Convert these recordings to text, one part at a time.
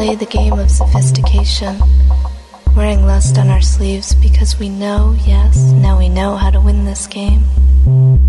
play the game of sophistication, wearing lust on our sleeves because we know, yes, now we know how to win this game.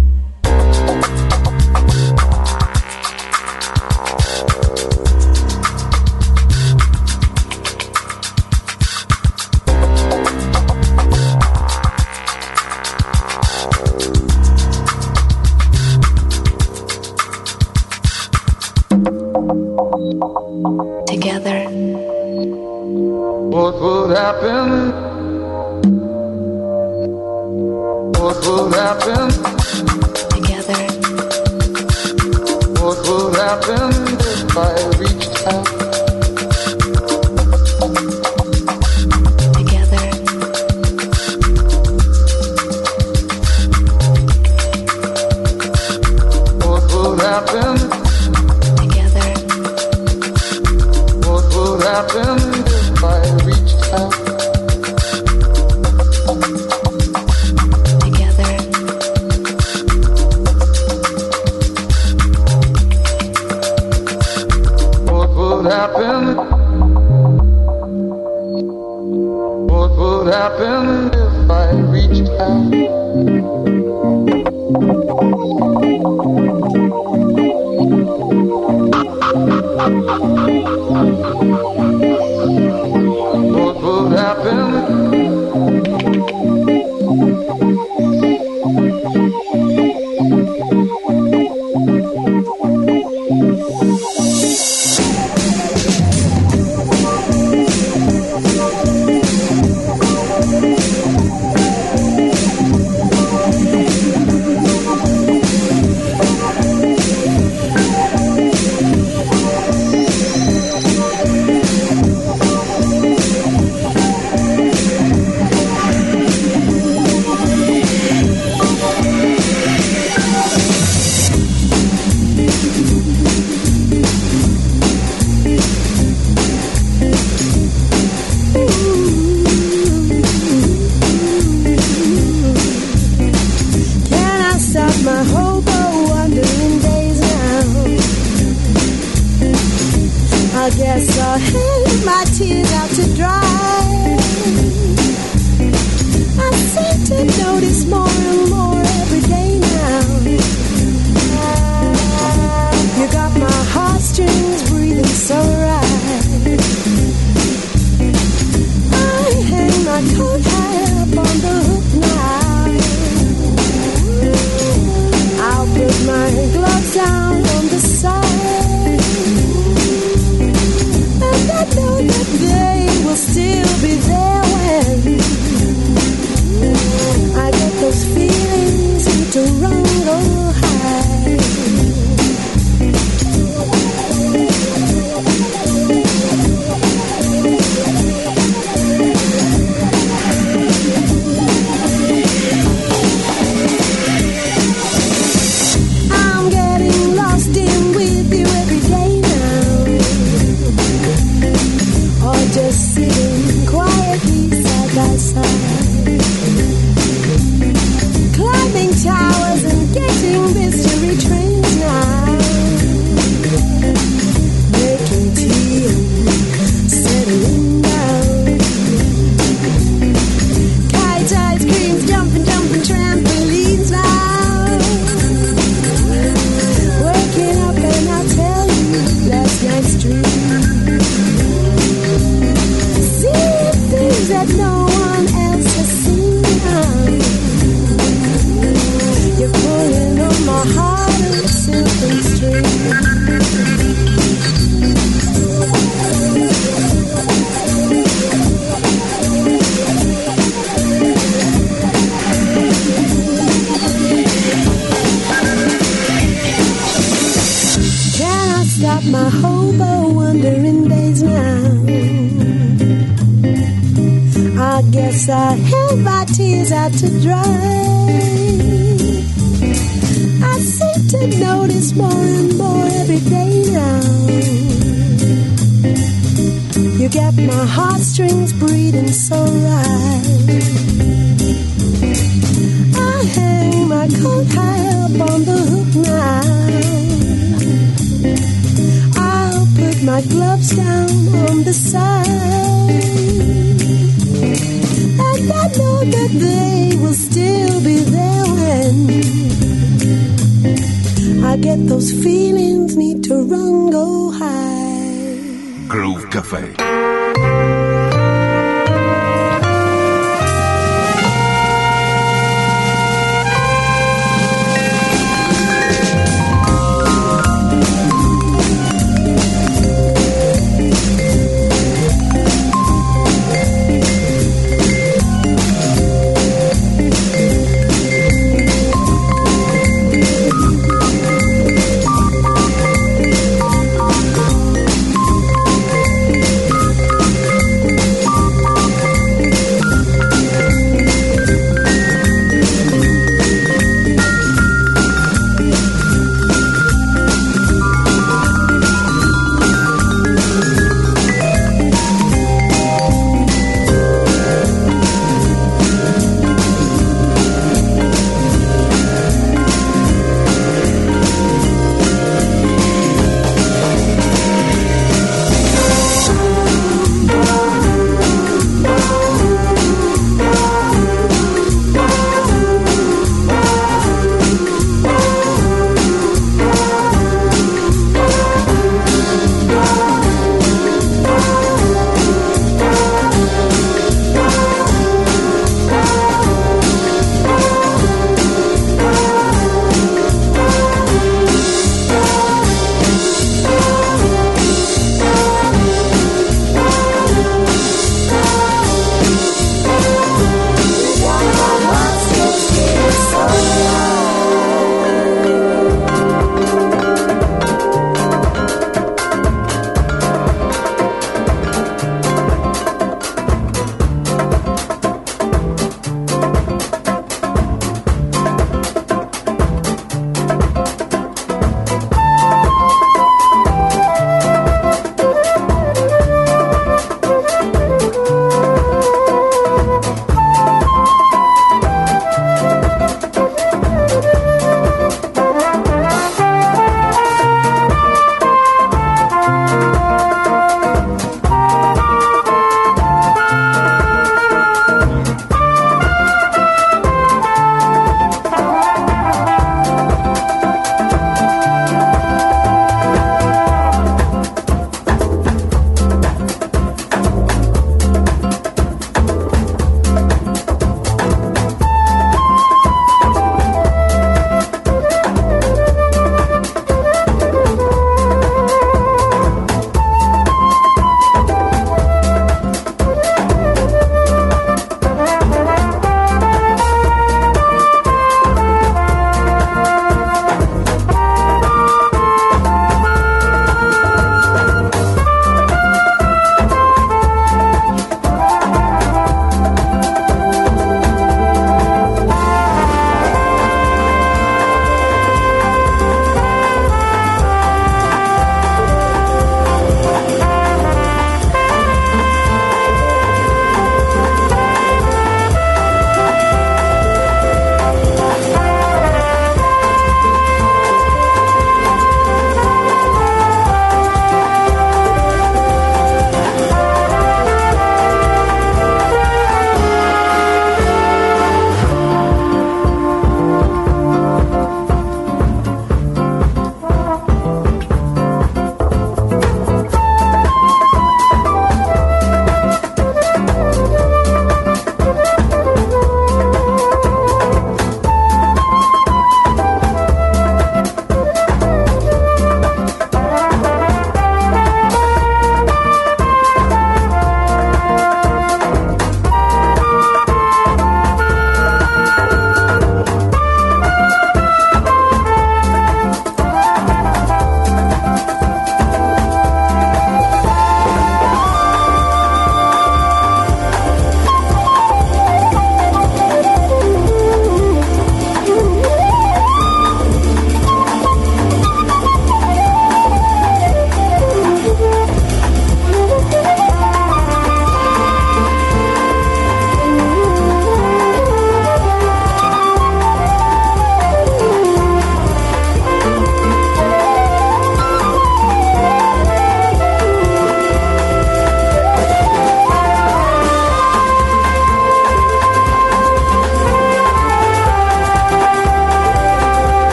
가끔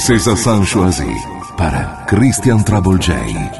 César Sanchoisi para Christian Trouble J.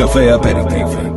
Café Aperitivo.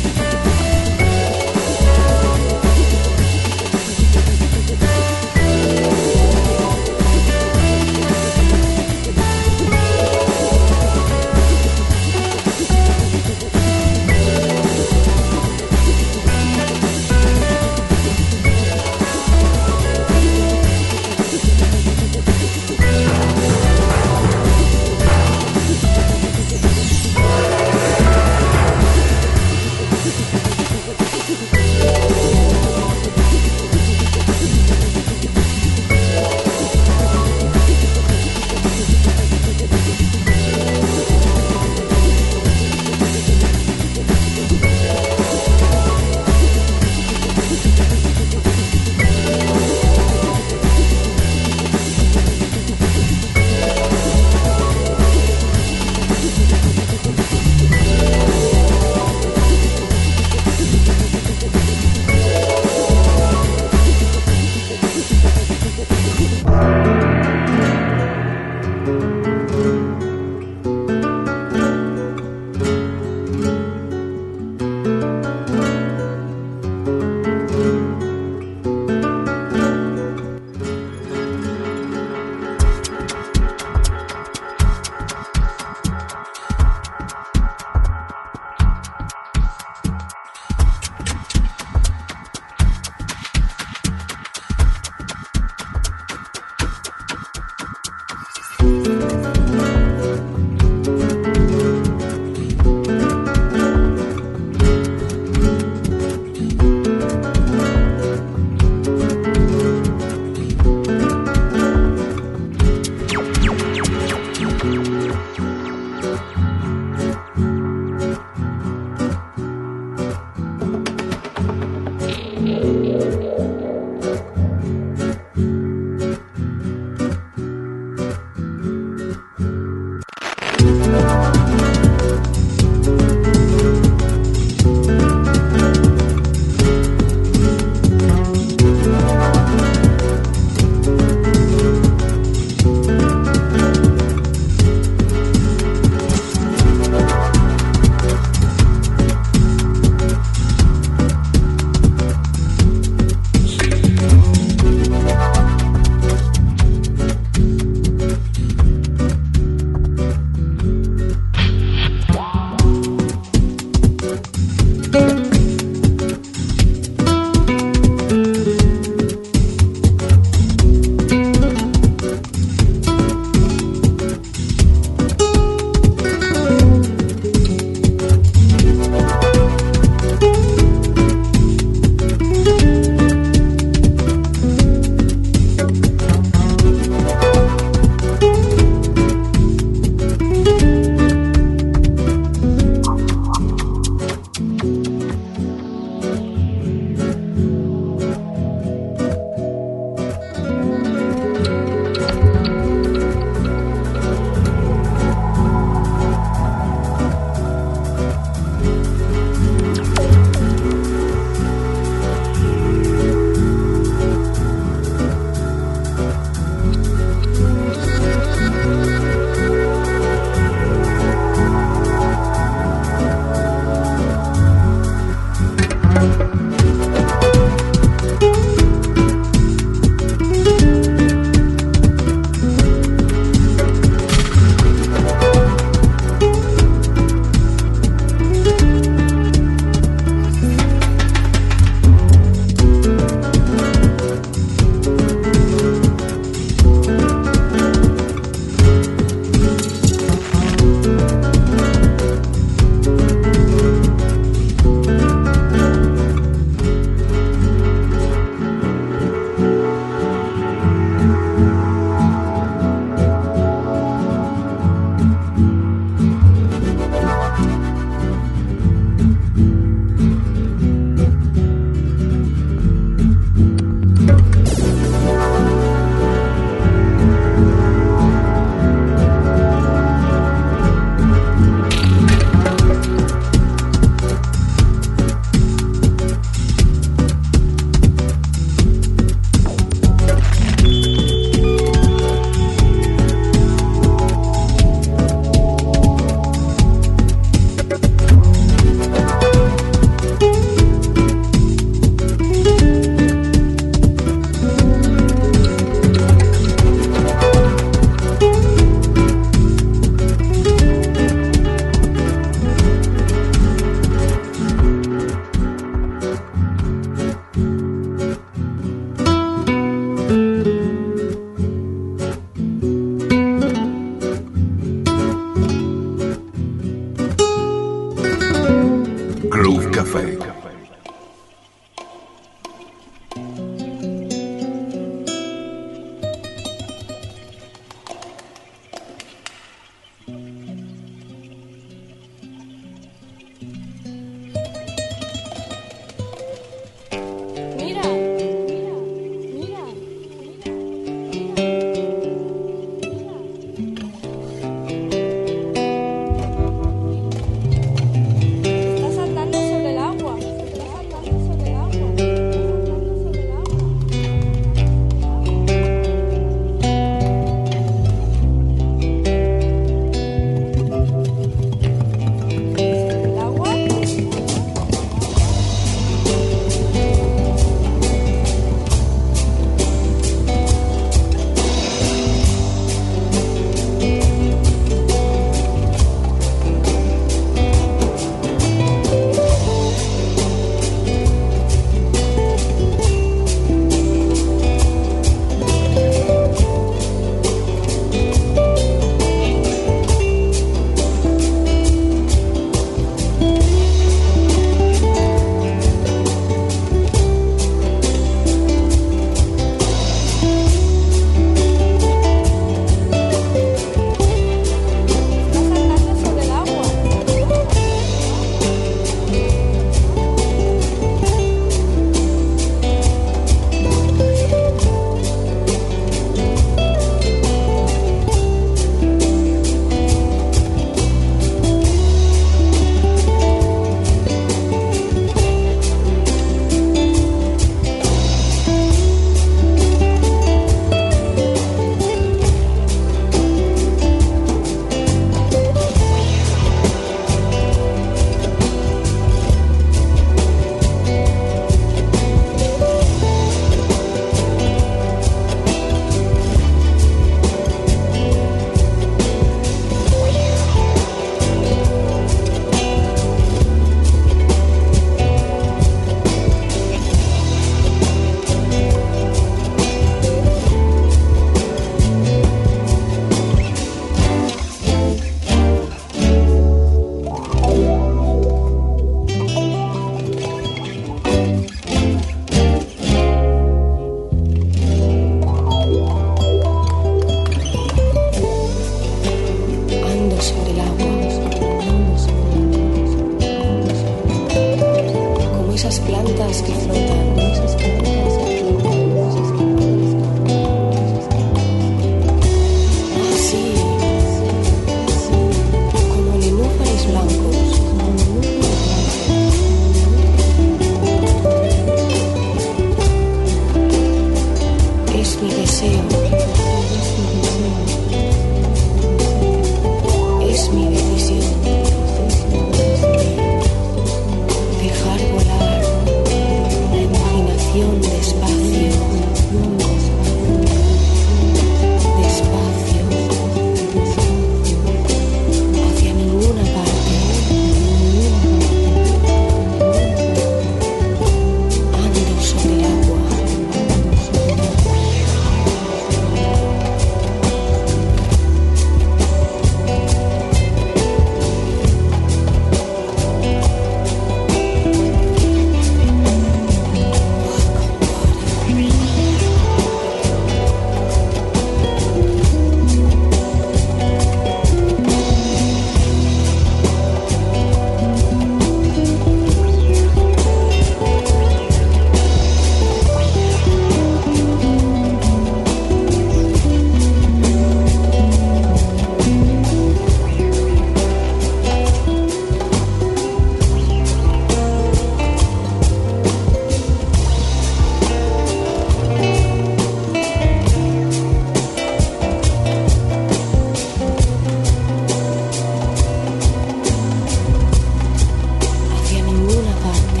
una parte.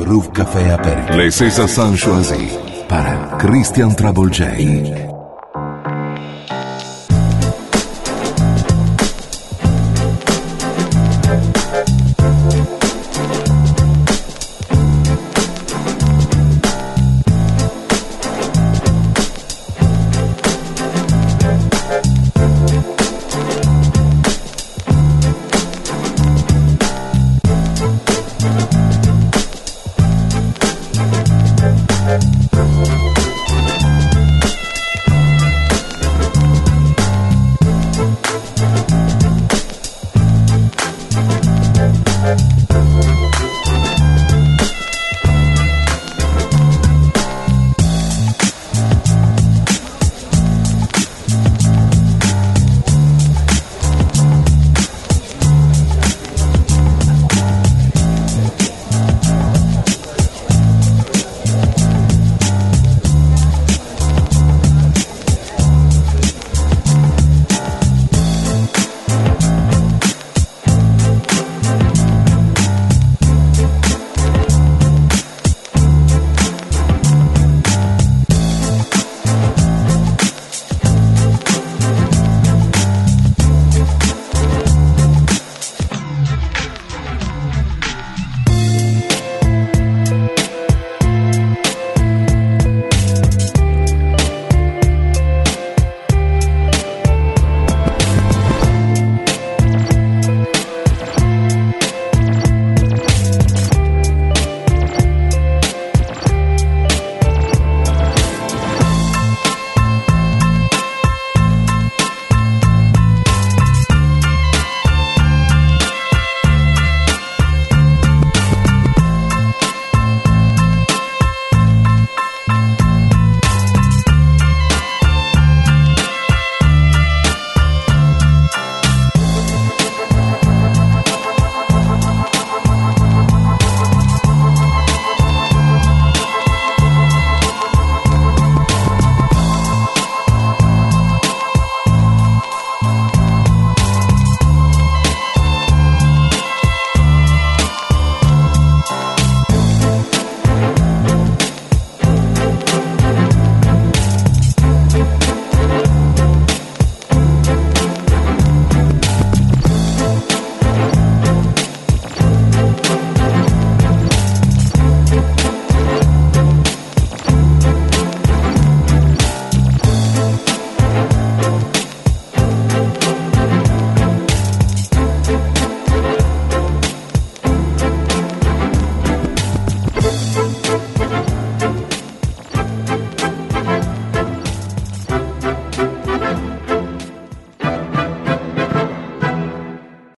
Aperitif. Café. Les César Sanchoisi para Christian Travolgei.